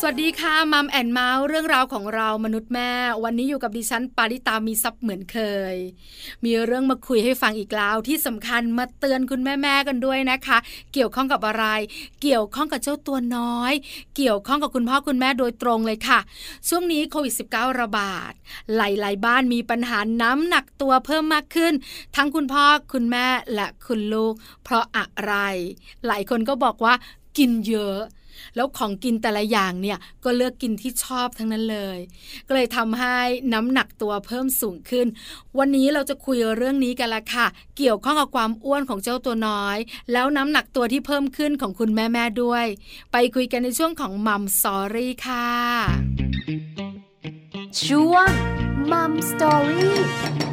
สวัสดีค่ะ Mum and Mouth เรื่องราวของเรามนุษย์แม่ วันนี้อยู่กับดิฉันปาริตามีซับเหมือนเคย มีเรื่องมาคุยให้ฟังอีกแล้ว ที่สำคัญมาเตือนคุณแม่ๆกันด้วยนะคะ เกี่ยวข้องกับอะไร เกี่ยวข้องกับเจ้าตัวน้อย เกี่ยวข้องกับคุณพ่อคุณแม่โดยตรงเลยค่ะ ช่วงนี้โควิด -19 ระบาด หลาย ๆ บ้านมีปัญหาน้ำหนักตัวเพิ่มมากขึ้น ทั้งคุณพ่อคุณแม่และคุณลูก เพราะอะไร หลายคนก็บอกว่ากินเยอะ แล้วของกินแต่ละอย่างเนี่ยก็เลือกกินที่ชอบทั้งนั้นเลย ก็เลยทำให้น้ำหนักตัวเพิ่มสูงขึ้น วันนี้เราจะคุยเรื่องนี้กันละค่ะ เกี่ยวข้องกับความอ้วนของเจ้าตัวน้อย แล้วน้ำหนักตัวที่เพิ่มขึ้นของคุณแม่ๆด้วย ไปคุยกันในช่วงของมัมสอรี่ค่ะช่วงมัมสอรี่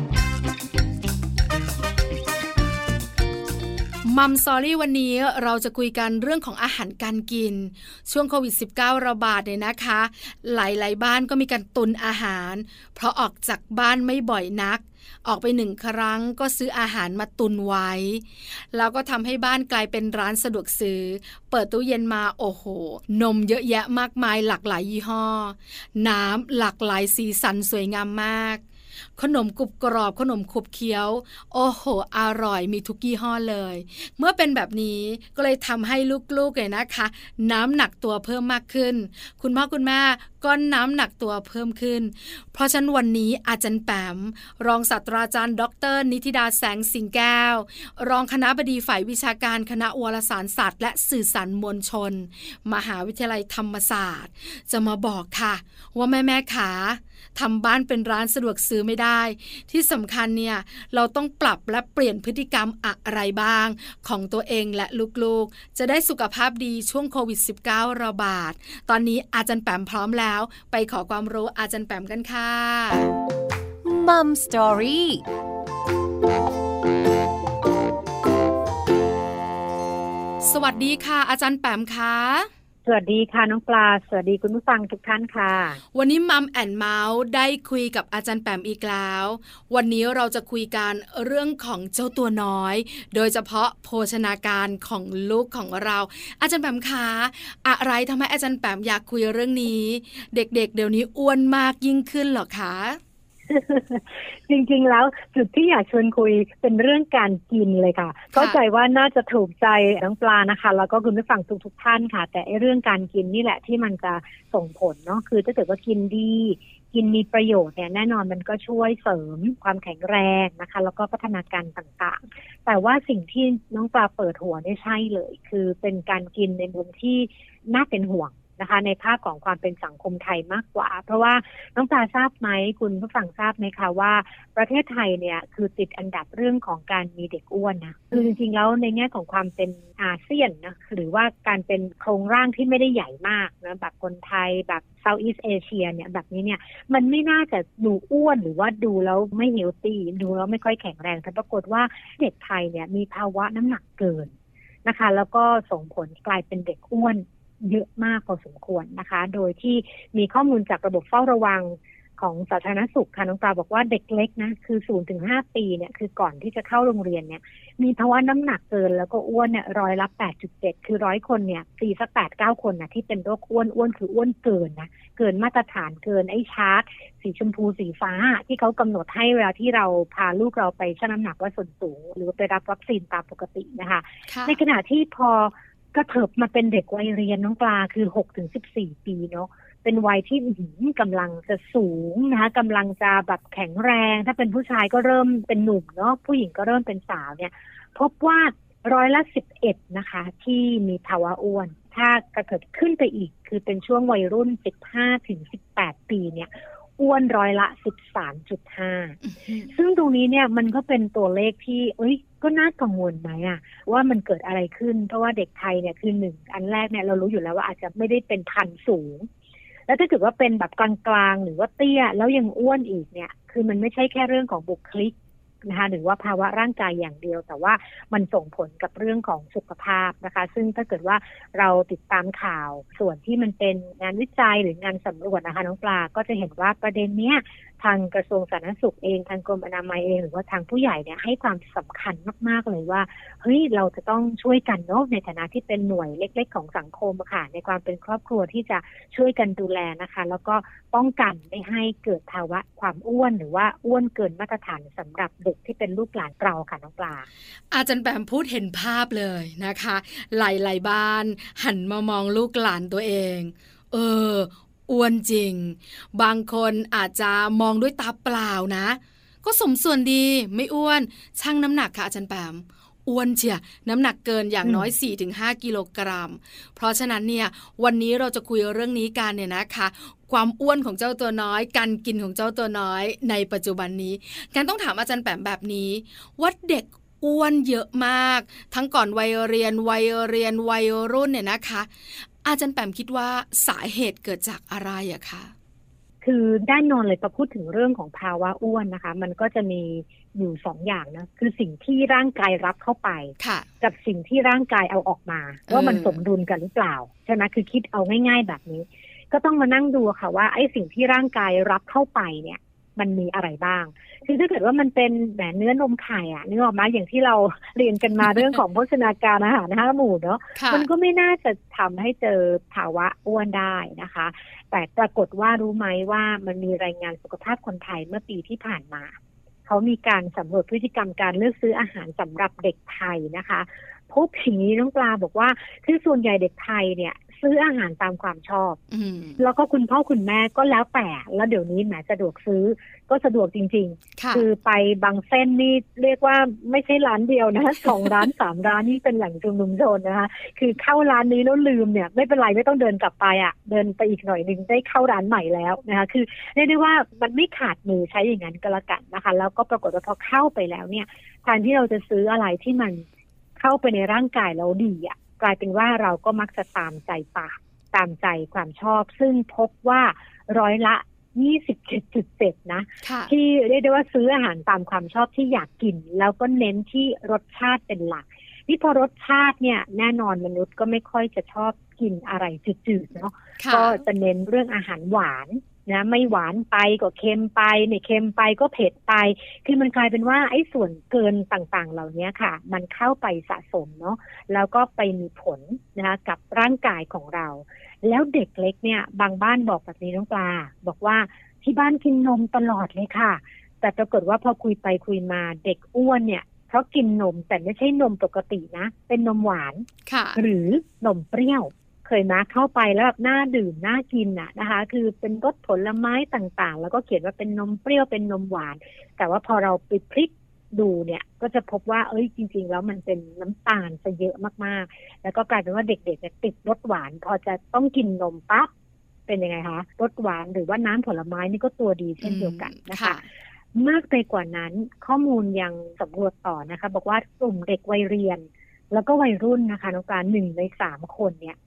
มัมซอรี่วันนี้เราจะคุยกันเรื่องของอาหารการกิน ช่วงโควิด -19 ระบาดเนี่ยนะคะ หลาย ๆ บ้านก็มีการตุนอาหาร เพราะออกจากบ้านไม่บ่อยนัก ออกไปหนึ่งครั้งก็ซื้ออาหารมาตุนไว้ แล้วก็ทำให้บ้านกลายเป็นร้านสะดวกซื้อ เปิดตู้เย็นมาโอ้โห นมเยอะแยะมากมายหลากหลายยี่ห้อ น้ำหลากหลายสีสันสวยงามมาก ขนมกรุบกรอบขนมขบเคี้ยว โอ้โห อร่อยมีทุกยี่ห้อเลย เมื่อเป็นแบบนี้ก็เลยทำให้ลูกๆเลยนะคะ น้ำหนักตัวเพิ่มมากขึ้น คุณพ่อคุณแม่ ก็น้ำหนักตัวเพิ่มขึ้น เพราะฉะนั้นวันนี้อาจารย์แปม รองศาสตราจารย์ ดร นิติดาแสงสิงแก้ว รองคณะบดีฝ่ายวิชาการคณะวารสารศาสตร์ และสื่อสารมวลชน มหาวิทยาลัยธรรมศาสตร์ จะมาบอกค่ะ ว่าแม่แม่ขาทำบ้านเป็นร้านสะดวกซื้อไม่ได้ ที่สำคัญเนี่ยเราต้องปรับและเปลี่ยนพฤติกรรมอะไรบ้าง ของตัวเองและลูกๆ จะได้สุขภาพดีช่วงโควิด -19 ระบาด ตอนนี้อาจารย์แปมพร้อมแล้วไปขอความรู้อาจารย์แปมกันค่ะมัมสตอรี่สวัสดีค่ะ อาจารย์แปมค่ะ สวัสดีค่ะน้องปลา สวัสดีคุณผู้ฟังทุกท่านค่ะ วันนี้มัมแอนเมาส์ได้คุยกับอาจารย์แปมอีกแล้ว วันนี้เราจะคุยกันเรื่องของเจ้าตัวน้อย โดยเฉพาะโภชนาการของลูกของเรา อาจารย์แปมคะอะไรทำให้อาจารย์แปมอยากคุยเรื่องนี้ เด็กๆเเดี๋ยวนี้อ้วนมากยิ่งขึ้นหรอคะ จริงๆแล้วจุดที่อยากชวนคุยเป็นเรื่องการกินเลยค่ะ เข้าใจว่าน่าจะถูกใจน้องปลานะคะ แล้วก็คุณผู้ฟังทุกๆท่านค่ะ แต่เรื่องการกินนี่แหละที่มันจะส่งผลเนาะคือถ้าเกิดว่ากินดี กินมีประโยชน์เนี่ยแน่นอนมันก็ช่วยเสริมความแข็งแรงนะคะ แล้วก็พัฒนาการต่างๆ แต่ว่าสิ่งที่น้องปลาเปิดหัวไม่ใช่เลย คือเป็นการกินในมุมที่น่าเป็นห่วง นะคะ ในภาพของความเป็นสังคมไทยมากกว่า เพราะว่าน้องตาทราบไหมคุณผู้ฟังทราบไหมคะว่า ประเทศไทยเนี่ยคือติดอันดับเรื่องของการมีเด็กอ้วนนะคือจริงๆแล้วในแง่ของความเป็นอาเซียนนะหรือว่าการเป็นโครงร่างที่ไม่ได้ใหญ่มากนะแบบคนไทยแบบเซาท์อีสเอเชียเนี่ยแบบนี้เนี่ยมันไม่น่าจะดูอ้วนหรือว่าดูแล้วไม่เฮลตี้ดูแล้วไม่ค่อยแข็งแรงแต่ปรากฏว่าเด็กไทยเนี่ยมีภาวะน้ำหนักเกินนะคะ แล้วก็ส่งผลกลายเป็นเด็กอ้วน เยอะมากพอสมควรนะคะ โดยที่มีข้อมูลจากระบบเฝ้าระวังของสาธารณสุขค่ะน้องปลาบอกว่าเด็กเล็กนะคือ0ูนถึงหปีเนี่ยคือก่อนที่จะเข้าโรงเรียนเนี่ย มีภาวะน้ำหนักเกินแล้วก็อ้วนเนี่ยร้อยละ8.7คือร้อยคนเนี่ยตีสักแปดเก้าคนนะที่เป็นโรคอ้วนอ้วนคืออ้วนเกินนะเกินมาตรฐานเกินไอ้ชาร์ตสีชมพูสีฟ้า ที่เขากำหนดให้เวลาที่เราพาลูกเราไปชั่งน้ำหนักว่าส่วนสูง หรือไปรับวัคซีนตามปกตินะคะ ในขณะที่พอ กระเถิบมาเป็นเด็กวัยเรียนน้องปลาคือหกถึงสิบสี่ปีเนาะเป็นวัยที่กำลังจะสูงนะคะกำลังจะแบบแข็งแรง ถ้าเป็นผู้ชายก็เริ่มเป็นหนุ่มเนาะผู้หญิงก็เริ่มเป็นสาวเนี่ย พบว่าร้อยละสิบเอ็ดนะคะ ที่มีภาวะอ้วน ถ้ากระเถิบขึ้นไปอีก คือเป็นช่วงวัยรุ่นสิบห้าถึงสิบแปดปีเนี่ยอ้วนร้อยละสิบสามจุดห้าซึ่งตรงนี้เนี่ยมันก็เป็นตัวเลขที่ เอ้ย ก็น่ากังวลไหมอะว่ามันเกิดอะไรขึ้น เพราะว่าเด็กไทยเนี่ยคือหนึ่งอันแรกเนี่ยเรารู้อยู่แล้วว่าอาจจะไม่ได้เป็นพันสูง แล้วถ้าเกิดว่าเป็นแบบกลางๆหรือว่าเตี้ยแล้วยังอ้วนอีกเนี่ย คือมันไม่ใช่แค่เรื่องของบุคลิก นะคะหรือว่าภาวะร่างกายอย่างเดียว แต่ว่ามันส่งผลกับเรื่องของสุขภาพนะคะ ซึ่งถ้าเกิดว่าเราติดตามข่าวส่วนที่มันเป็นงานวิจัยหรืองานสำรวจนะคะน้องปลาก็จะเห็นว่าประเด็นเนี้ยทางกระทรวงสาธารณสุขเองทางกรมอนามัยเองหรือว่าทางผู้ใหญ่เนี่ยให้ความสำคัญมาก ๆ เลยว่าเฮ้ยเราจะต้องช่วยกันเนาะในฐานะที่เป็นหน่วยเล็ก ๆ ของสังคมค่ะในความเป็นครอบครัวที่จะช่วยกันดูแลนะคะ แล้วก็ป้องกันไม่ให้เกิดภาวะความอ้วนหรือว่าอ้วนเกินมาตรฐานสำหรับเด็กที่เป็นลูกหลานเราค่ะน้องปลา อาจารย์แปมพูดเห็นภาพเลยนะคะ หลาย ๆ บ้านหันมามองลูกหลานตัวเอง เอออ้วนจริง บางคนอาจจะมองด้วยตาเปล่านะ ก็สมส่วนดีไม่อ้วนช่างน้ำหนักค่ะอาจารย์แปม อ้วนเชียน้ำหนักเกินอย่างน้อย 4-5 กิโลกรัม เพราะฉะนั้นเนี่ยวันนี้เราจะคุยเรื่องนี้กันเนี่ยนะคะ ความอ้วนของเจ้าตัวน้อย การกินของเจ้าตัวน้อย ในปัจจุบันนี้การต้องถามอาจารย์แปมแบบนี้ว่าเด็กอ้วนเยอะมาก ทั้งก่อนวัยเรียนวัยเรียนวัยรุ่นเนี่ยนะคะ อาจารย์แปมคิดว่าสาเหตุเกิดจากอะไรอะคะคือด้านนอนเลยพอพูดถึงเรื่องของภาวะอ้วนนะคะ มันก็จะมี อยู่สองอย่างนะ คือสิ่งที่ร่างกายรับเข้าไป กับสิ่งที่ร่างกายเอาออกมา ว่ามันสมดุลกันหรือเปล่าใช่ไหมคือคิดเอาง่าย ๆ แบบนี้ ก็ต้องมานั่งดูค่ะว่าไอ้สิ่งที่ร่างกายรับเข้าไปเนี่ย มันมีอะไรบ้าง คือถ้าเกิดว่ามันเป็นแบบเนื้อนมไข่อะนึกออกมาอย่างที่เราเรียนกันมาเรื่องของโภชนาการอาหารห้าหมู่เนาะมันก็ไม่น่าจะทำให้เจอภาวะอ้วนได้นะคะ แต่ปรากฏว่ารู้ไหมว่ามันมีรายงานสุขภาพคนไทยเมื่อปีที่ผ่านมา เขามีการสำรวจพฤติกรรมการเลือกซื้ออาหารสำหรับเด็กไทยนะคะ พบอย่างนี้น้องปลาบอกว่าคือส่วนใหญ่เด็กไทยเนี่ย ซื้ออาหารตามความชอบแล้วก็คุณพ่อคุณแม่ก็แล้วแต่แล้วเดี๋ยวนี้แหมสะดวกซื้อก็สะดวกจริง ๆ คือไปบางเส้นนี่เรียกว่าไม่ใช่ร้านเดียวนะสองร้านสามร้านนี่เป็นแหล่งชุมนุมชนนะคะคือเข้าร้านนี้แล้วลืมเนี่ย ไม่เป็นไรไม่ต้องเดินกลับไปอะ เดินไปอีกหน่อยหนึ่งได้เข้าร้านใหม่แล้วนะคะคือเรียกได้ว่ามันไม่ขาดมือใช้อย่างนั้นก็แล้วกันนะคะ แล้วก็ปรากฏว่าพอเข้าไปแล้วเนี่ยแทนที่เราจะซื้ออะไรที่มัน เข้าไปในร่างกายเราดีอะกลายเป็นว่าเราก็มักจะตามใจปากตามใจความชอบ ซึ่งพบว่าร้อยละ27.7 นะ ที่เรียกได้ว่าซื้ออาหารตามความชอบที่อยากกิน แล้วก็เน้นที่รสชาติเป็นหลัก นี่พอรสชาติเนี่ยแน่นอนมนุษย์ก็ไม่ค่อยจะชอบกินอะไรจืดๆเนาะก็จะเน้นเรื่องอาหารหวาน นะไม่หวานไปก็เค็มไปไม่เค็มไปก็เผ็ดไป คือมันกลายเป็นว่าไอ้ส่วนเกินต่างๆ เหล่านี้ค่ะ มันเข้าไปสะสมเนาะแล้วก็ไปมีผลนะคะกับร่างกายของเรา แล้วเด็กเล็กเนี่ย บางบ้านบอกแบบนี้น้องปลา บอกว่าที่บ้านกินนมตลอดเลยค่ะ แต่ปรากฏว่าพอคุยไปคุยมาเด็กอ้วนเนี่ยเพราะกินนมแต่ไม่ใช่นมปกตินะ เป็นนมหวานหรือนมเปรี้ยว เคยมาเข้าไปแล้วแบบน่าดื่มน่ากินอะนะคะ คือเป็นรสผลไม้ต่างๆ แล้วก็เขียนว่าเป็นนมเปรี้ยวเป็นนมหวาน แต่ว่าพอเราไปพลิกดูเนี่ยก็จะพบว่าเอ้ยจริง ๆ แล้วมันเป็นน้ำตาลซะเยอะมากๆ แล้วก็กลายเป็นว่าเด็กๆเนี่ยติดรสหวาน พอจะต้องกินนมปั๊บเป็นยังไงคะรสหวานหรือว่าน้ำผลไม้นี่ก็ตัวดีเช่นเดียวกันนะคะ มากไปกว่านั้นข้อมูลยังสำรวจต่อนะคะ บอกว่ากลุ่มเด็กวัยเรียน แล้วก็วัยรุ่นนะคะน้องการหนึ่งในสามคนเนี่ย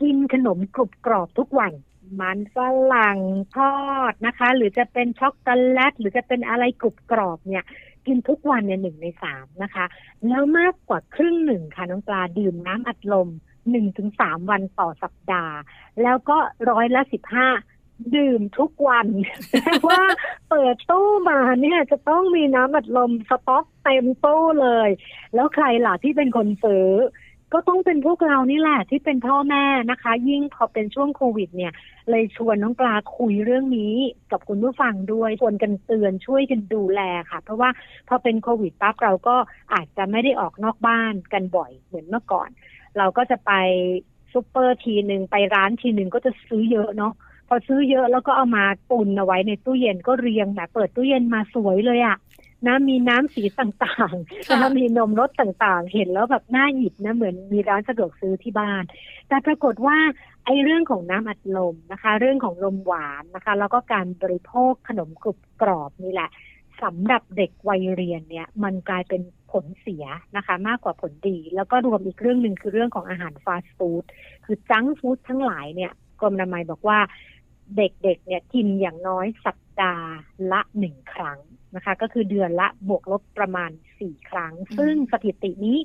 กินขนมกรุบกรอบทุกวัน มันฝรั่งทอดนะคะ หรือจะเป็นช็อกโกแลตหรือจะเป็นอะไรกรุบกรอบเนี่ย กินทุกวันเนี่ยหนึ่งในสามนะคะ แล้วมากกว่าครึ่งหนึ่งค่ะน้องปลาดื่มน้ำอัดลมหนึ่งถึงสามวันต่อสัปดาห์ แล้วก็ร้อยละสิบห้าดื่มทุกวันแปลว่าเปิดตู้มาเนี่ยจะต้องมีน้ำอัดลมสต๊อกเต็มตู้เลย แล้วใครล่ะที่เป็นคนซื้อ ก็ต้องเป็นพวกเรานี่แหละที่เป็นพ่อแม่นะคะ ยิ่งพอเป็นช่วงโควิด เนี่ย เลยชวนน้องปลาคุยเรื่องนี้กับคุณผู้ฟังด้วยชวนกันเตือนช่วยกันดูแลค่ะ เพราะว่าพอเป็นโควิดปั๊บเราก็อาจจะไม่ได้ออกนอกบ้านกันบ่อยเหมือนเมื่อก่อน เราก็จะไปซูเปอร์ทีหนึ่งไปร้านทีหนึ่งก็จะซื้อเยอะเนาะพอซื้อเยอะแล้วก็เอามาตุนเอาไว้ในตู้เย็นก็เรียงแบบเปิดตู้เย็นมาสวยเลยอะ่ะ นะมีน้ำสีต่างๆนะคะมีนมรสต่างๆ เห็นแล้วแบบน่าหยิบนะเหมือนมีร้านสะดวกซื้อที่บ้าน แต่ปรากฏว่าไอ้เรื่องของน้ำอัดลมนะคะ เรื่องของลมหวานนะคะ แล้วก็การบริโภคขนมกรุบกรอบนี่แหละสำหรับเด็กวัยเรียนเนี่ยมันกลายเป็นผลเสียนะคะ มากกว่าผลดี แล้วก็รวมอีกเรื่องหนึ่งคือเรื่องของอาหารฟาสต์ฟู้ดคือจังฟู้ดทั้งหลายเนี่ยกรมอนามัยบอกว่า เด็กๆเนี่ยกินอย่างน้อยสัปดาห์ละหนึ่งครั้งนะคะ ก็คือเดือนละบวกลบประมาณสี่ครั้ง ซึ่งสถิตินี้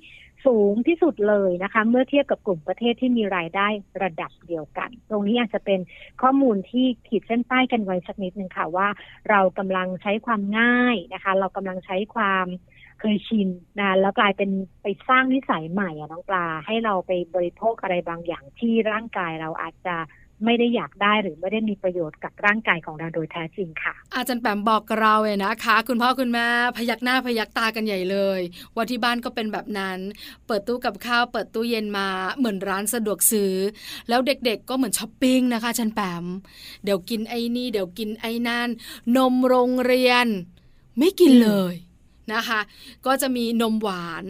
สูงที่สุดเลยนะคะ เมื่อเทียบกับกลุ่มประเทศที่มีรายได้ระดับเดียวกัน ตรงนี้อาจจะเป็นข้อมูลที่ขีดเส้นใต้กันไว้สักนิดหนึ่งค่ะว่า เรากำลังใช้ความง่ายนะคะ เรากำลังใช้ความเคยชินนะแล้วกลายเป็นไปสร้างนิสัยใหม่อะน้องปลาให้เราไปบริโภคอะไรบางอย่างที่ร่างกายเราอาจจะ ไม่ได้อยากได้หรือไม่ได้มีประโยชน์กับร่างกายของเราโดยแท้จริงค่ะ อาจารย์แปมบอกเราเลยนะคะ คุณพ่อคุณแม่พยักหน้าพยักตากันใหญ่เลยว่าที่บ้านก็เป็นแบบนั้น เปิดตู้กับข้าวเปิดตู้เย็นมาเหมือนร้านสะดวกซื้อ แล้วเด็กๆก็เหมือนช้อปปิ้งนะคะอาจารย์แปมเดี๋ยวกินไอ้นี่เดี๋ยวกินไอ้นั่นนมโรงเรียน ไม่กินเลย นะคะ ก็จะมีนมหวาน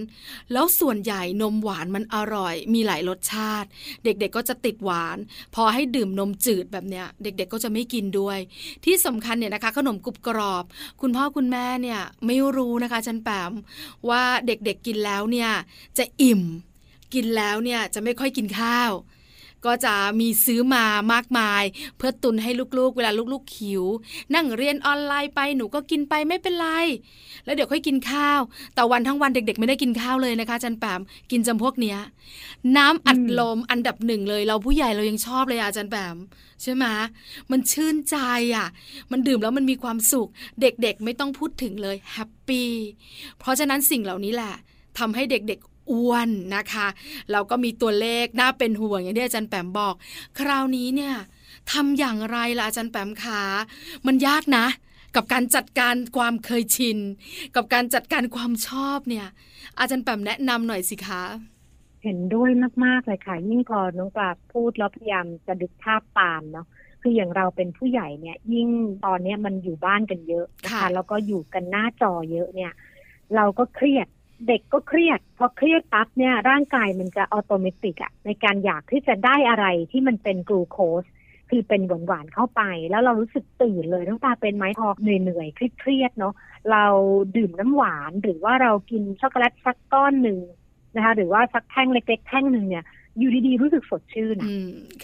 แล้วส่วนใหญ่นมหวานมันอร่อย มีหลายรสชาติ เด็กๆก็จะติดหวาน พอให้ดื่มนมจืดแบบเนี้ย เด็กๆก็จะไม่กินด้วย ที่สำคัญเนี่ยนะคะ ขนมกรุบกรอบ คุณพ่อคุณแม่เนี่ยไม่รู้นะคะฉันแปมว่าเด็กๆกินแล้วเนี่ยจะอิ่ม กินแล้วเนี่ยจะไม่ค่อยกินข้าว ก็จะมีซื้อมามากมาย เพื่อตุนให้ลูกๆ เวลาลูกๆขิว นั่งเรียนออนไลน์ไปหนูก็กินไปไม่เป็นไร แล้วเดี๋ยวค่อยกินข้าว แต่วันทั้งวันเด็ก ๆ ไม่ได้กินข้าวเลยนะคะจันแปมกินจำพวกเนี้ย น้ำอัดลมอันดับหนึ่งเลย เราผู้ใหญ่เรายังชอบเลยอาจารย์แปมใช่ไหมมันชื่นใจอะ มันดื่มแล้วมันมีความสุข เด็กๆไม่ต้องพูดถึงเลยแฮปปี้เพราะฉะนั้นสิ่งเหล่านี้แหละทำให้เด็ก อ้วนนะคะเราก็มีตัวเลขน่าเป็นห่วงอย่างที่อาจารย์แปมบอก คราวนี้เนี่ยทำอย่างไรล่ะอาจารย์แปมคะมันยากนะ กับการจัดการความเคยชิน กับการจัดการความชอบเนี่ย อาจารย์แปมแนะนำหน่อยสิคะเห็นด้วยมาก ๆ เลยค่ะ ยิ่งพอน้องปลาพูดแล้วพยายามจะดึกภาพตามเนาะคืออย่างเราเป็นผู้ใหญ่เนี่ย ยิ่งตอนนี้มันอยู่บ้านกันเยอะนะคะแล้วก็อยู่กันหน้าจอเยอะเนี่ย เราก็เครียด เด็กก็เครียดพอเครียดปั๊บเนี่ยร่างกายมันจะอัตโนมัติอะในการอยากที่จะได้อะไรที่มันเป็นกลูโคสคือเป็นหวานหวานเข้าไป แล้วเรารู้สึกตื่นเลยต้องตาเป็นไหมพอเหนื่อยเหนื่อยเครียดเนาะเราดื่มน้ำหวานหรือว่าเรากินช็อกโกแลตสักก้อนหนึ่งนะคะ หรือว่าสักแท่งเล็กๆแท่งหนึ่งเนี่ย อยู่ดีๆรู้สึกสดชื่น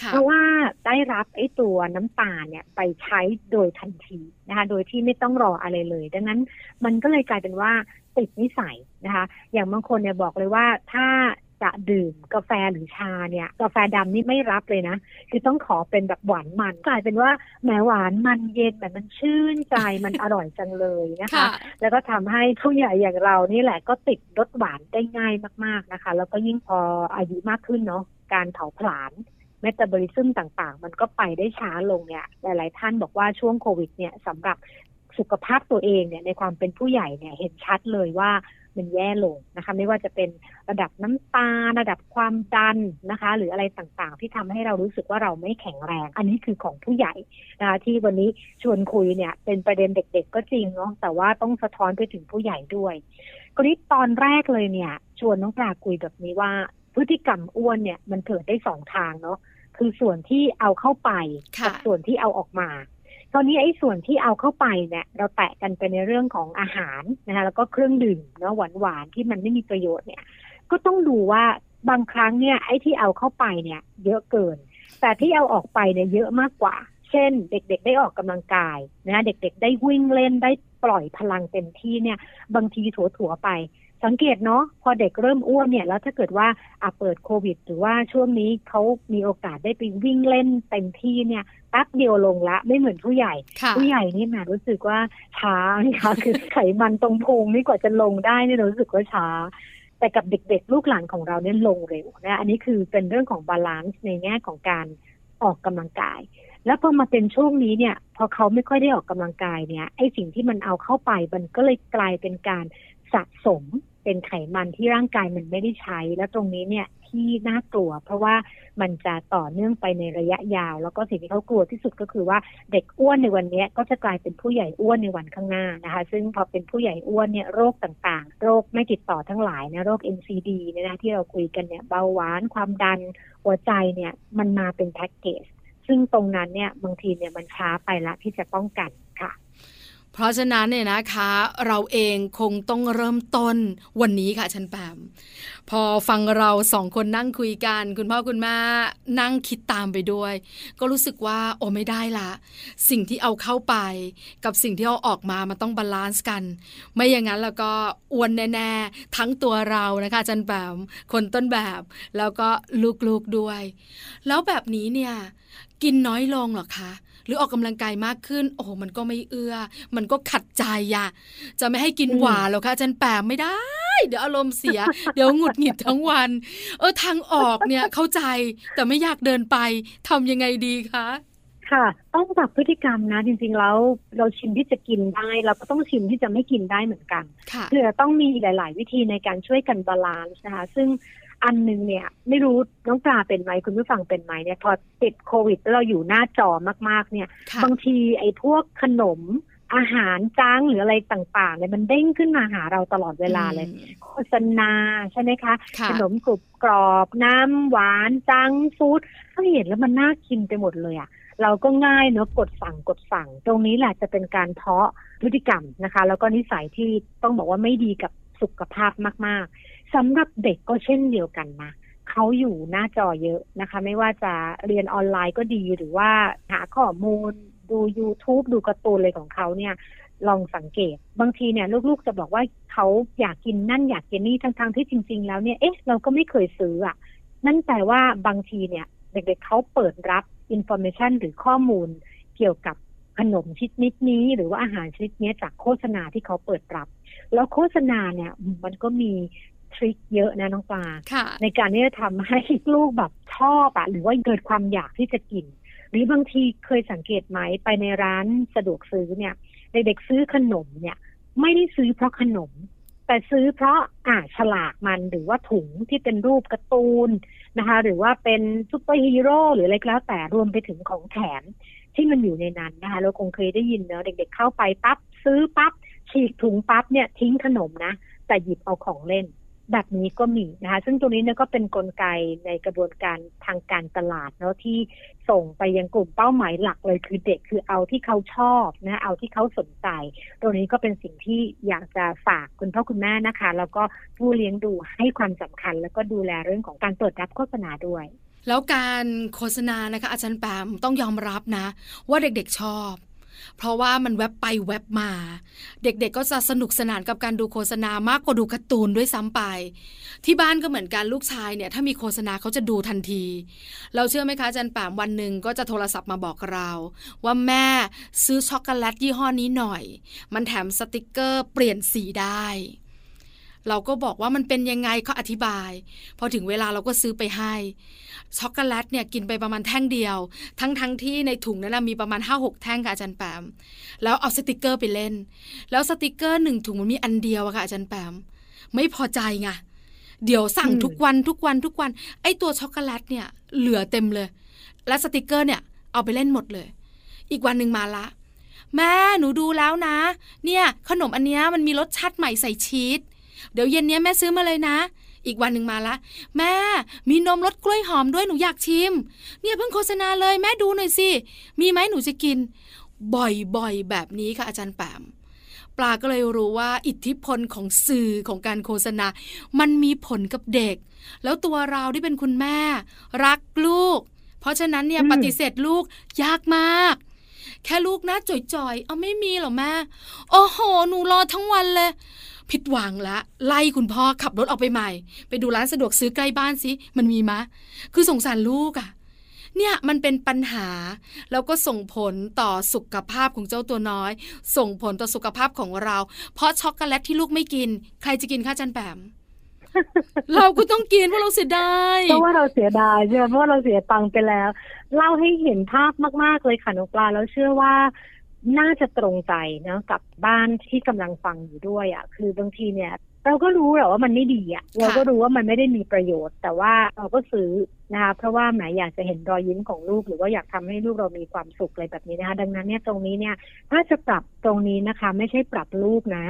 เพราะว่าได้รับไอ้ตัวน้ำตาลเนี่ยไปใช้โดยทันทีนะคะ โดยที่ไม่ต้องรออะไรเลย ดังนั้นมันก็เลยกลายเป็นว่าติดนิสัยนะคะ อย่างบางคนเนี่ยบอกเลยว่าถ้า จะดื่มกาแฟหรือชาเนี่ยกาแฟดำนี่ไม่รับเลยนะ คือต้องขอเป็นแบบหวานมันกลายเป็นว่าแหมหวานมันเย็นแบบมันชื่นใจมันอร่อยจังเลยนะคะ แล้วก็ทำให้ผู้ใหญ่อย่างเรานี่แหละก็ติดรสหวานได้ง่ายมากๆนะคะ แล้วก็ยิ่งพออายุมากขึ้นเนาะการเผาผลาญเมตาบอลิซึมต่างๆ มันก็ไปได้ช้าลงเนี่ย หลาย ๆ ท่านบอกว่าช่วงโควิดเนี่ยสำหรับสุขภาพตัวเองเนี่ยในความเป็นผู้ใหญ่เนี่ยเห็นชัดเลยว่า มันแย่ลงนะคะ ไม่ว่าจะเป็นระดับน้ำตา ระดับความดันนะคะ หรืออะไรต่างๆ ที่ทำให้เรารู้สึกว่าเราไม่แข็งแรง อันนี้คือของผู้ใหญ่นะคะที่วันนี้ชวนคุยเนี่ย เป็นประเด็นเด็ก ๆ ก็จริงเนาะแต่ว่าต้องสะท้อนไปถึงผู้ใหญ่ด้วยกรณีตอนแรกเลยเนี่ย ชวนน้องปลาคุยแบบนี้ว่า พฤติกรรมอ้วนเนี่ยมันเกิดได้สองทางเนาะคือส่วนที่เอาเข้าไปกับส่วนที่เอาออกมา ตอนนี้ไอ้ส่วนที่เอาเข้าไปเนี่ยเราแตะกันไปในเรื่องของอาหารนะคะแล้วก็เครื่องดื่มเนาะหวานหวานที่มันไม่มีประโยชน์เนี่ย ก็ต้องดูว่าบางครั้งเนี่ยไอ้ที่เอาเข้าไปเนี่ย เยอะเกิน แต่ที่เอาออกไปเนี่ยเยอะมากกว่า เช่น เด็กๆ ได้ออกกำลังกายนะเด็กๆ ได้วิ่งเล่นได้ปล่อยพลังเต็มที่เนี่ย บางทีถัวๆไป สังเกตเนาะพอเด็กเริ่มอ้วนเนี่ย แล้วถ้าเกิดว่าอาเปิดโควิด หรือว่าช่วงนี้เขามีโอกาสได้ไปวิ่งเล่นเต็มที่เนี่ยแป๊บเดียวลงละไม่เหมือนผู้ใหญ่ ผู้ใหญ่นี่แหมรู้สึกว่าช้านะคะคือไขมันตรงพุงนี่กว่าจะลงได้เนี่ยรู้สึกว่าช้า แต่กับเด็กๆ ลูกหลานของเราเนี่ยลงเร็วนะอันนี้คือเป็นเรื่องของ balance ในแง่ของการออกกำลังกาย แล้วพอมาเป็นช่วงนี้เนี่ย พอเขาไม่ค่อยได้ออกกำลังกายเนี่ยไอ้สิ่งที่มันเอาเข้าไปมันก็เลยกลายเป็นการ สะสมเป็นไขมันที่ร่างกายมันไม่ได้ใช้ และตรงนี้เนี่ยที่น่ากลัว เพราะว่ามันจะต่อเนื่องไปในระยะยาว แล้วก็สิ่งที่เขากลัวที่สุดก็คือว่าเด็กอ้วนในวันนี้ก็จะกลายเป็นผู้ใหญ่อ้วนในวันข้างหน้านะคะ ซึ่งพอเป็นผู้ใหญ่อ้วนเนี่ยโรคต่างๆ โรคไม่ติดต่อทั้งหลายนะโรค NCD เนี่ยนะที่เราคุยกันเนี่ยเบาหวานความดันหัวใจเนี่ยมันมาเป็นแพ็กเกจซึ่งตรงนั้นเนี่ยบางทีเนี่ยมันช้าไปละที่จะป้องกันค่ะ เพราะฉะนั้นเนี่ยนะคะ เราเองคงต้องเริ่มต้นวันนี้ค่ะชันแปมพอฟังเราสองคนนั่งคุยกัน คุณพ่อคุณแม่นั่งคิดตามไปด้วย ก็รู้สึกว่าโอ้ไม่ได้ละ สิ่งที่เอาเข้าไป กับสิ่งที่เอาออกมามันต้อง balance กัน ไม่อย่างนั้นแล้วก็อ้วนแน่ๆ ทั้งตัวเรานะคะจารย์แปมคนต้นแบบ แล้วก็ลูกๆด้วย แล้วแบบนี้เนี่ยกินน้อยลงหรอคะ หรือออกกำลังกายมากขึ้น โอ้โหมันก็ไม่เอื้อ มันก็ขัดใจอะจะไม่ให้กินหวานหรอคะจารย์แปมไม่ได้ เดี๋ยวอารมณ์เสีย เดี๋ยวหงุดหงิดทั้งวัน เออทางออกเนี่ยเข้าใจแต่ไม่อยากเดินไปทำยังไงดีคะค่ะ ต้องปรับพฤติกรรมนะ จริงๆแล้วเราชินที่จะกินได้ เราก็ต้องชินที่จะไม่กินได้เหมือนกันค่ะคือต้องมีหลาย ๆ วิธีในการช่วยกัน balance นะคะ ซึ่ง อันหนึ่งเนี่ย ไม่รู้น้องปลาเป็นไหมคุณผู้ฟังเป็นไหมเนี่ยพอติดโควิดแล้วเราอยู่หน้าจอมากๆ เนี่ยค่ะบางทีไอ้พวกขนมอาหาร junk หรืออะไรต่างๆเนี่ยมันเด้งขึ้นมาหาเราตลอดเวลาเลยอืมโฆษณาใช่ไหมคะค่ะขนมกรุบกรอบน้ำหวานจังฟู้ดถ้าเห็นแล้วมันน่ากินไปหมดเลยอะ่ะเราก็ง่ายเนอะกดสั่งกดสั่ง ตรงนี้แหละจะเป็นการเพาะพฤติกรรมนะคะ แล้วก็นิสัยที่ต้องบอกว่าไม่ดีกับ สุขภาพมาก ๆสำหรับเด็กก็เช่นเดียวกันนะเขาอยู่หน้าจอเยอะนะคะ ไม่ว่าจะเรียนออนไลน์ก็ดีหรือว่าหาข้อมูลดู YouTube ดูการ์ตูนอะไรของเขาเนี่ย ลองสังเกต บางทีเนี่ย ลูกๆจะบอกว่าเขาอยากกินนั่นอยากกินนี่ทั้งๆที่จริง ๆ แล้วเนี่ยเอ๊ะเราก็ไม่เคยซื้ออะนั่นแปลว่าบางทีเนี่ย เด็กๆเขาเปิดรับอินโฟ a t ชันหรือข้อมูลเกี่ยวกับ ขนมชนิดนี้หรือว่าอาหารชนิดนี้จากโฆษณาที่เขาเปิดรับ แล้วโฆษณาเนี่ยมันก็มี trick เยอะนะน้องปลาค่ะในการที่จะทำให้ลูกแบบชอบอะหรือว่าเกิดความอยากที่จะกิน หรือบางทีเคยสังเกตไหมไปในร้านสะดวกซื้อเนี่ยเด็กๆซื้อขนมเนี่ย ไม่ได้ซื้อเพราะขนม แต่ซื้อเพราะอ่าฉลากมันหรือว่าถุงที่เป็นรูปการ์ตูนนะคะ หรือว่าเป็นซูเปอร์ฮีโร่หรืออะไรก็แล้วแต่รวมไปถึงของแถม ที่มันอยู่ในนั้นนะคะเราคงเคยได้ยินเนอะเด็ก ๆ เข้าไปปั๊บซื้อปั๊บฉีกถุงปั๊บเนี่ยทิ้งขนมนะ แต่หยิบเอาของเล่น แบบนี้ก็มีนะคะซึ่งตรงนี้เนี่ยก็เป็นนกลไกในกระบวนการทางการตลาดเนาะที่ส่งไปยังกลุ่มเป้าหมายหลักเลยคือเด็กคือเอาที่เขาชอบนะเอาที่เขาสนใจตรงนี้ก็เป็นสิ่งที่อยากจะฝากคุณพ่อคุณแม่นะคะ แล้วก็ผู้เลี้ยงดูให้ความสำคัญ แล้วก็ดูแลเรื่องของการเปิดรับโฆษณาด้วย แล้วการโฆษณานะคะอาจารย์แปมต้องยอมรับนะ ว่าเด็กๆชอบ เพราะว่ามันแวบไปแวบมา เด็กๆก็จะสนุกสนานกับการดูโฆษณามากกว่าดูการ์ตูนด้วยซ้ำไป ที่บ้านก็เหมือนกันลูกชายเนี่ยถ้ามีโฆษณาเขาจะดูทันที เราเชื่อไหมคะอาจารย์แปมวันหนึ่งก็จะโทรศัพท์มาบอกเรา ว่าแม่ซื้อช็อกโกแลตยี่ห้อนี้หน่อย มันแถมสติกเกอร์เปลี่ยนสีได้ เราก็บอกว่ามันเป็นยังไงเขาอธิบาย พอถึงเวลาเราก็ซื้อไปให้ช็อกโกแลตเนี่ยกินไปประมาณแท่งเดียว ทั้งทั้งที่ในถุงนั้นนะมีประมาณห้าหกแท่งค่ะอาจารย์แปม แล้วเอาสติกเกอร์ไปเล่น แล้วสติกเกอร์หนึ่งถุงมันมีอันเดียวอะค่ะอาจารย์แปม ไม่พอใจไงเดี๋ยวสั่งอืมทุกวันทุกวันทุกวัน ไอ้ตัวช็อกโกแลตเนี่ยเหลือเต็มเลย และสติกเกอร์เนี่ยเอาไปเล่นหมดเลย อีกวันหนึ่งมาละ แม่หนูดูแล้วนะ เนี่ยขนมอันเนี้ยมันมีรสชาติใหม่ใส่ชีส เดี๋ยวเย็นเนี้ยแม่ซื้อมาเลยนะ อีกวันหนึ่งมาละ แม่ มีนมรสกล้วยหอมด้วยหนูอยากชิม เนี่ยเพิ่งโฆษณาเลยแม่ดูหน่อยสิมีไหมหนูจะกิน บ่อยๆแบบนี้ค่ะอาจารย์แปมปลาก็เลยรู้ว่าอิทธิพลของสื่อของการโฆษณา มันมีผลกับเด็ก แล้วตัวเราที่เป็นคุณแม่ รักลูก เพราะฉะนั้นเนี่ยอืมปฏิเสธลูกยากมาก แค่ลูกนะจ่อยๆ เอาไม่มีเหรอแม่ โอ้โห หนูรอทั้งวันเลย ผิดหวังละ ไล่คุณพ่อขับรถออกไปใหม่ ไปดูร้านสะดวกซื้อใกล้บ้านสิมันมีมะ คือสงสารลูกอะ่ะเนี่ยมันเป็นปัญหา แล้วก็ส่งผลต่อสุขภาพของเจ้าตัวน้อย ส่งผลต่อสุขภาพของเรา เพราะช็อกโกแลตที่ลูกไม่กิน ใครจะกินข้าจันแปมเราก็ต้องกินเพราะเราเสียดายเพราะว่าเราเสียดายใช่ไหมเพราะว่าเราเสียตังค์ไปแล้ว เล่าให้เห็นภาพมาก ๆ เลยค่ะน้องปลาแล้วเชื่อว่า น่าจะตรงใจนะกับบ้านที่กำลังฟังอยู่ด้วยอะ่ะ คือบางทีเนี่ย เราก็รู้แหละว่ามันไม่ดีอะ่ะ เราก็รู้ว่ามันไม่ได้มีประโยชน์ แต่ว่าเราก็ซื้อนะคะเพราะว่าแหมอยากจะเห็นรอยยิ้มของลูก หรือว่าอยากทำให้ลูกเรามีความสุขอะไรแบบนี้นะคะดังนั้นเนี่ยตรงนี้เนี่ยถ้าจะปรับตรงนี้นะคะ ไม่ใช่ปรับลูกนะ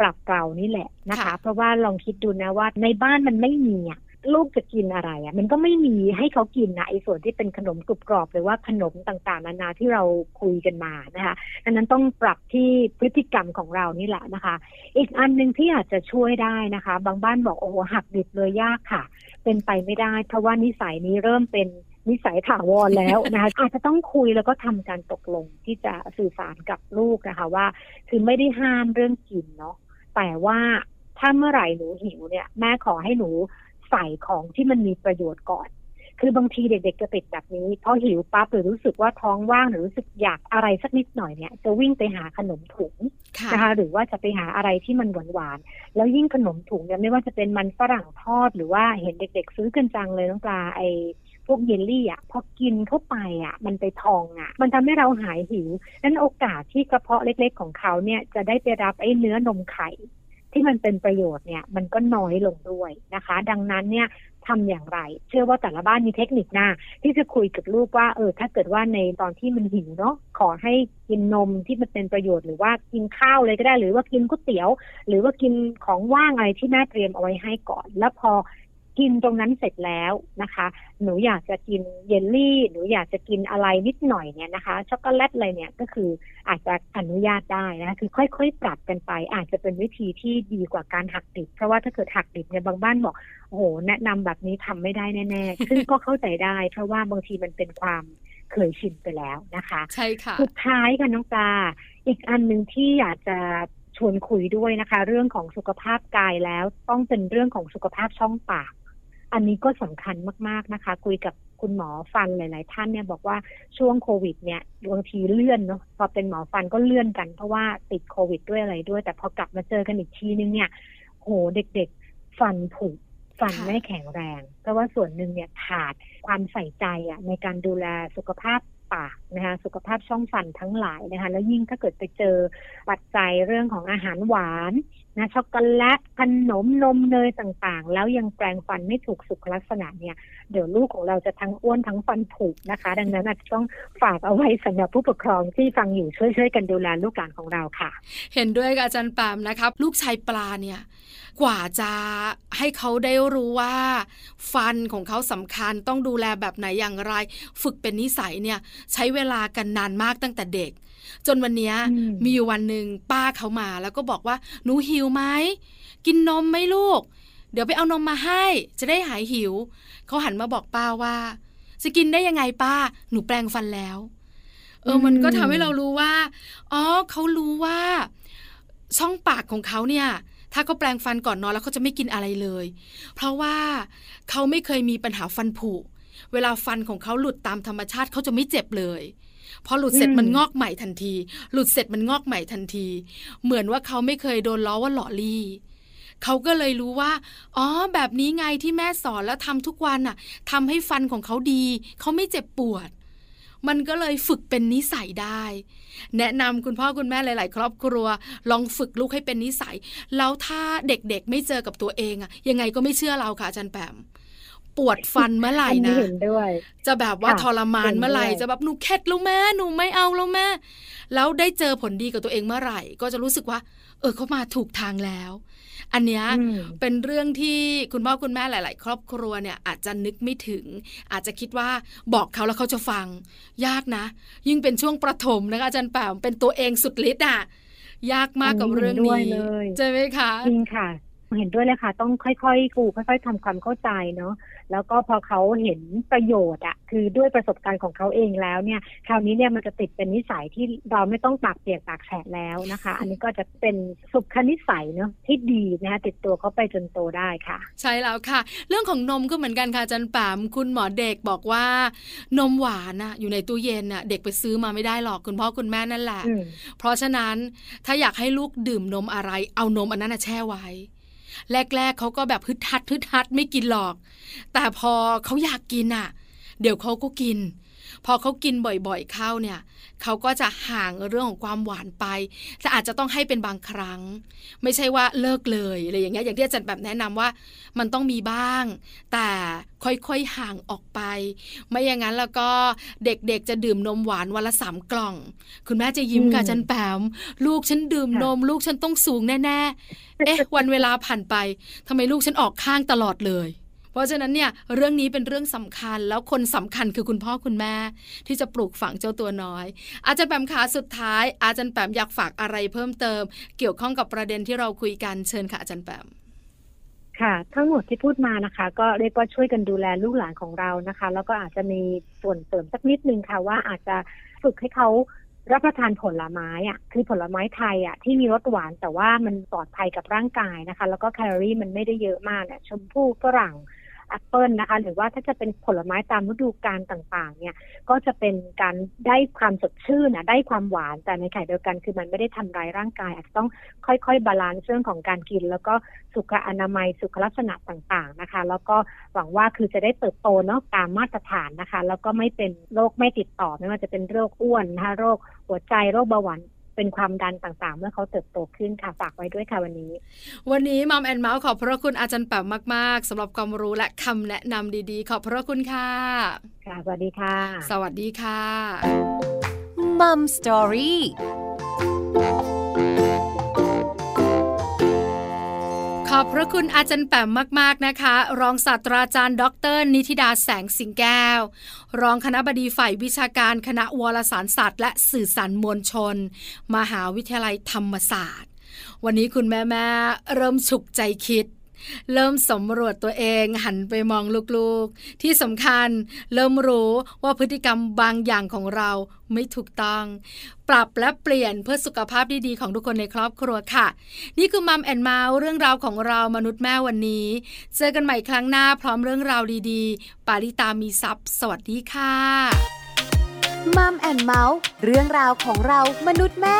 ปรับเรานี่แหละนะคะค่ะเพราะว่าลองคิดดูนะว่าในบ้านมันไม่มีอะ ลูกจะกินอะไรอะ มันก็ไม่มีให้เขากินนะไอ้ส่วนที่เป็นขนมกรุบกรอบหรือว่าขนมต่างๆ นานาที่เราคุยกันมานะคะดังนั้นต้องปรับที่พฤติกรรมของเรานี่แหละนะคะ อีกอันหนึ่งที่อาจจะช่วยได้นะคะ บางบ้านบอกโอ้โหหักดิบเลยยากค่ะ เป็นไปไม่ได้ เพราะว่านิสัยนี้เริ่มเป็นนิสัยถาวรแล้วนะคะอาจจะต้องคุยแล้วก็ทำการตกลงที่จะสื่อสารกับลูกนะคะ ว่า คือไม่ได้ห้ามเรื่องกินเนาะแต่ว่าถ้าเมื่อไหร่หนูหิวเนี่ย แม่ขอให้หนู ใส่ของที่มันมีประโยชน์ก่อน คือบางทีเด็กๆจะติดแบบนี้พอหิวปั๊บหรือรู้สึกว่าท้องว่างหรือรู้สึกอยากอะไรสักนิดหน่อยเนี่ยจะวิ่งไปหาขนมถุงค่ะนะคะหรือว่าจะไปหาอะไรที่มันหวานๆแล้วยิ่งขนมถุงเนี่ยไม่ว่าจะเป็นมันฝรั่งทอด หรือว่าเห็นเด็ก ๆ ซื้อกันจังเลยน้องปลาไอพวกเยลลี่อะพอกินเข้าไปอะ มันไปพองอะ มันทำให้เราหายหิวนั้นโอกาสที่กระเพาะเล็กๆของเขาเนี่ยจะได้ไปรับไอ้เนื้อนมไข่ ที่มันเป็นประโยชน์เนี่ยมันก็น้อยลงด้วยนะคะ ดังนั้นเนี่ยทำอย่างไร เชื่อว่าแต่ละบ้านมีเทคนิคหน้า ที่จะคุยกับลูกว่าเออถ้าเกิดว่าในตอนที่มันหิวเนาะขอให้กินนมที่มันเป็นประโยชน์หรือว่ากินข้าวเลยก็ได้ หรือว่ากินก๋วยเตี๋ยว หรือว่ากินของว่างอะไรที่แม่เตรียมเอาไว้ให้ก่อน แล้วพอ กินตรงนั้นเสร็จแล้วนะคะ หนูอยากจะกินเยลลี่ หนูอยากจะกินอะไรนิดหน่อยเนี่ยนะคะ ช็อกโกแลตอะไรเนี่ยก็คืออาจจะอนุญาตได้นะคะคือค่อยๆ ปรับกันไป อาจจะเป็นวิธีที่ดีกว่าการหักดิบ เพราะว่าถ้าเกิดหักดิบเนี่ยบางบ้านบอกโอ้โหแนะนำแบบนี้ทำไม่ได้แน่ๆ ซึ่งก็เข้าใจได้ เพราะว่าบางทีมันเป็นความเคยชินไปแล้วนะคะ ใช่ค่ะ สุดท้ายค่ะน้องปลาอีกอันหนึ่งที่อยากจะชวนคุยด้วยนะคะ เรื่องของสุขภาพกายแล้วต้องเป็นเรื่องของสุขภาพช่องปาก อันนี้ก็สำคัญมากๆนะคะ คุยกับคุณหมอฟันหลาย ๆ ท่านเนี่ยบอกว่าช่วงโควิด เนี่ยบางทีเลื่อนเนาะพอเป็นหมอฟันก็เลื่อนกัน เพราะว่าติดโควิดด้วยอะไรด้วย แต่พอกลับมาเจอกันอีกทีนึงเนี่ยโหเด็ก ๆ ฟันผุฟันไม่แข็งแรง เพราะว่าส่วนหนึ่งเนี่ยขาดความใส่ใจอะในการดูแลสุขภาพปากนะคะสุขภาพช่องฟันทั้งหลายนะคะแล้วยิ่งถ้าเกิดไปเจอปัจจัยเรื่องของอาหารหวาน นะช็อกโกแลตขนมนมเนยต่างๆ แล้วยังแปรงฟันไม่ถูกสุขลักษณะเนี่ย เดี๋ยวลูกของเราจะทั้งอ้วนทั้งฟันผุนะคะ ดังนั้นอาจจะต้องฝากเอาไว้สำหรับผู้ปกครองที่ฟังอยู่ช่วยๆกันดูแลลูกหลานของเราค่ะ เห็นด้วยกับอาจารย์ปามนะครับ ลูกชายปลาเนี่ยกว่าจะให้เขาได้รู้ว่า ฟันของเขาสำคัญต้องดูแลแบบไหนอย่างไร ฝึกเป็นนิสัยเนี่ยใช้เวลากันนานมากตั้งแต่เด็ก จนวันเนี้ยอืมมีอยู่วันหนึ่งป้าเขามาแล้วก็บอกว่าหนูหิวไหมกินนมไหมลูก เดี๋ยวไปเอานมมาให้ จะได้หายหิวเขาหันมาบอกป้าว่า จะกินได้ยังไงป้า หนูแปลงฟันแล้ว เออมันก็ทำให้เรารู้ว่าอ๋อเขารู้ว่า ช่องปากของเขาเนี่ยถ้าเขาแปลงฟันก่อนนอนแล้วเขาจะไม่กินอะไรเลย เพราะว่าเขาไม่เคยมีปัญหาฟันผุ เวลาฟันของเขาหลุดตามธรรมชาติเขาจะไม่เจ็บเลย พอหลุดเสร็จอืมมันงอกใหม่ทันที หลุดเสร็จมันงอกใหม่ทันที เหมือนว่าเขาไม่เคยโดนล้อว่าหล่อลี่เขาก็เลยรู้ว่า อ๋อ แบบนี้ไงที่แม่สอนแล้วทำทุกวันน่ะทำให้ฟันของเขาดี เขาไม่เจ็บปวด มันก็เลยฝึกเป็นนิสัยได้ แนะนำคุณพ่อคุณแม่หลาย ๆ ครอบครัว ลองฝึกลูกให้เป็นนิสัย แล้วถ้าเด็กๆไม่เจอกับตัวเองอะยังไงก็ไม่เชื่อเราค่ะอาจารย์แปม ปวดฟันเมื่อไหร่อันนี้นะเห็นด้วยจะแบบว่าค่ะทรมานเมื่อไหร่เห็นด้วยจะแบบหนูเข็ดแล้วแม่หนูไม่เอาแล้วแม่แล้วได้เจอผลดีกับตัวเองเมื่อไหร่ ก็จะรู้สึกว่า เออเขามาถูกทางแล้ว อันเนี้ยอืมเป็นเรื่องที่คุณพ่อคุณแม่หลาย ๆ ครอบครัวเนี่ยอาจจะนึกไม่ถึง อาจจะคิดว่าบอกเขาแล้วเขาจะฟัง ยากนะ ยิ่งเป็นช่วงประถมนะคะอาจารย์แปมเป็นตัวเองสุดฤทธิ์อะยากมากกับอันนี้เรื่องเห็นด้วยนี้เลยใช่ไหมคะจริงค่ะ เห็นด้วยเลยค่ะ ต้องค่อยๆกูค่อย ๆทำความเข้าใจเนาะแล้วก็พอเขาเห็นประโยชน์อะคือด้วยประสบการณ์ของเขาเองแล้วเนี่ย คราวนี้เนี่ยมันจะติดเป็นนิสัยที่เราไม่ต้องปากเปียกปากแฉะแล้วนะคะ อันนี้ก็จะเป็นสุขนิสัยเนาะที่ดีนะคะติดตัวเขาไปจนโตได้ค่ะ ใช่แล้วค่ะ เรื่องของนมก็เหมือนกันค่ะอาจารย์แปมคุณหมอเด็กบอกว่า นมหวานน่ะอยู่ในตู้เย็นน่ะเด็กไปซื้อมาไม่ได้หรอกคุณพ่อคุณแม่นั่นแหละอืมเพราะฉะนั้นถ้าอยากให้ลูกดื่มนมอะไร เอานมอันนั้นน่ะแช่ไว้ แรก ๆเขาก็แบบฮึดฮัดฮึดฮัดไม่กินหรอก แต่พอเขาอยากกินอะ เดี๋ยวเขาก็กิน พอเขากินบ่อยๆเข้าเนี่ยเขาก็จะห่างเรื่องของความหวานไป แต่อาจจะต้องให้เป็นบางครั้ง ไม่ใช่ว่าเลิกเลยอะไรอย่างเงี้ยอย่างที่อาจารย์แบบแนะนำว่า มันต้องมีบ้าง แต่ค่อยๆห่างออกไป ไม่อย่างนั้นแล้วก็เด็กๆจะดื่มนมหวานวันละสามกล่อง คุณแม่จะยิ้มกับอาจันแปมลูกฉันดื่มนม ลูกฉันต้องสูงแน่ๆเอ๊ะ วันเวลาผ่านไปทำไมลูกฉันออกข้างตลอดเลย เพราะฉะนั้นเนี่ยเรื่องนี้เป็นเรื่องสำคัญแล้วคนสำคัญคือคุณพ่อคุณแม่ ที่จะปลูกฝังเจ้าตัวน้อย อาจารย์แปมขาสุดท้าย อาจารย์แปมอยากฝากอะไรเพิ่มเติม เกี่ยวข้องกับประเด็นที่เราคุยกันเชิญค่ะอาจารย์แปมค่ะ ทั้งหมดที่พูดมานะคะ ก็เรียกว่าช่วยกันดูแลลูกหลานของเรานะคะ แล้วก็อาจจะมีส่วนเสริมสักนิดนึงค่ะว่าอาจจะฝึกให้เขารับประทานผลไม้อะคือผลไม้ไทยอะที่มีรสหวานแต่ว่ามันปลอดภัยกับร่างกายนะคะ แล้วก็แคลอรี่มันไม่ได้เยอะมากเนี่ยชมพู่ฝรั่ง แอปเปิลนะคะ หรือว่าถ้าจะเป็นผลไม้ตามฤดูกาลต่างๆ เนี่ย ก็จะเป็นการได้ความสดชื่นนะได้ความหวานแต่ในขณะเดียวกันคือมันไม่ได้ทำร้ายร่างกายอาจจะต้องค่อยๆ balance เรื่องของการกิน แล้วก็สุขอนามัยสุขลักษณะต่าง ๆนะคะ แล้วก็หวังว่าคือจะได้เติบโตเนาะตามมาตรฐานนะคะ แล้วก็ไม่เป็นโรคไม่ติดต่อไม่ว่าจะเป็นโรคอ้วนนะคะโรคหัวใจโรคเบาหวาน เป็นความดันต่างๆ เมื่อเขาเติบโตขึ้นค่ะฝากไว้ด้วยค่ะวันนี้ วันนี้มัมแอนเมาส์ขอบพระคุณอาจารย์แปมมาก ๆสำหรับความรู้และคำแนะนำดีๆ ขอบพระคุณค่ะค่ะสวัสดีค่ะ สวัสดีค่ะมัมสตอรี่ อบพระคุณอาจารย์แปมมาก ๆ นะคะ รองศาสตราจารย์ ดร นิติดาแสงสิงแก้ว รองคณะบดีฝ่ายวิชาการคณะวารสารศาสตร์และสื่อสารมวลชน มหาวิทยาลัยธรรมศาสตร์ วันนี้คุณแม่ๆเริ่มฉุกใจคิด เริ่มสำรวจตัวเองหันไปมองลูกๆ ที่สำคัญเริ่มรู้ว่าพฤติกรรมบางอย่างของเราไม่ถูกต้อง ปรับและเปลี่ยนเพื่อสุขภาพดีๆของทุกคนในครอบครัวค่ะ นี่คือมัมแอนเมาส์เรื่องราวของเรามนุษย์แม่วันนี้ เจอกันใหม่ครั้งหน้าพร้อมเรื่องราวดีๆ ปาริตามีซัพ์สวัสดีค่ะมัมแอนเมาส์เรื่องราวของเรามนุษย์แม่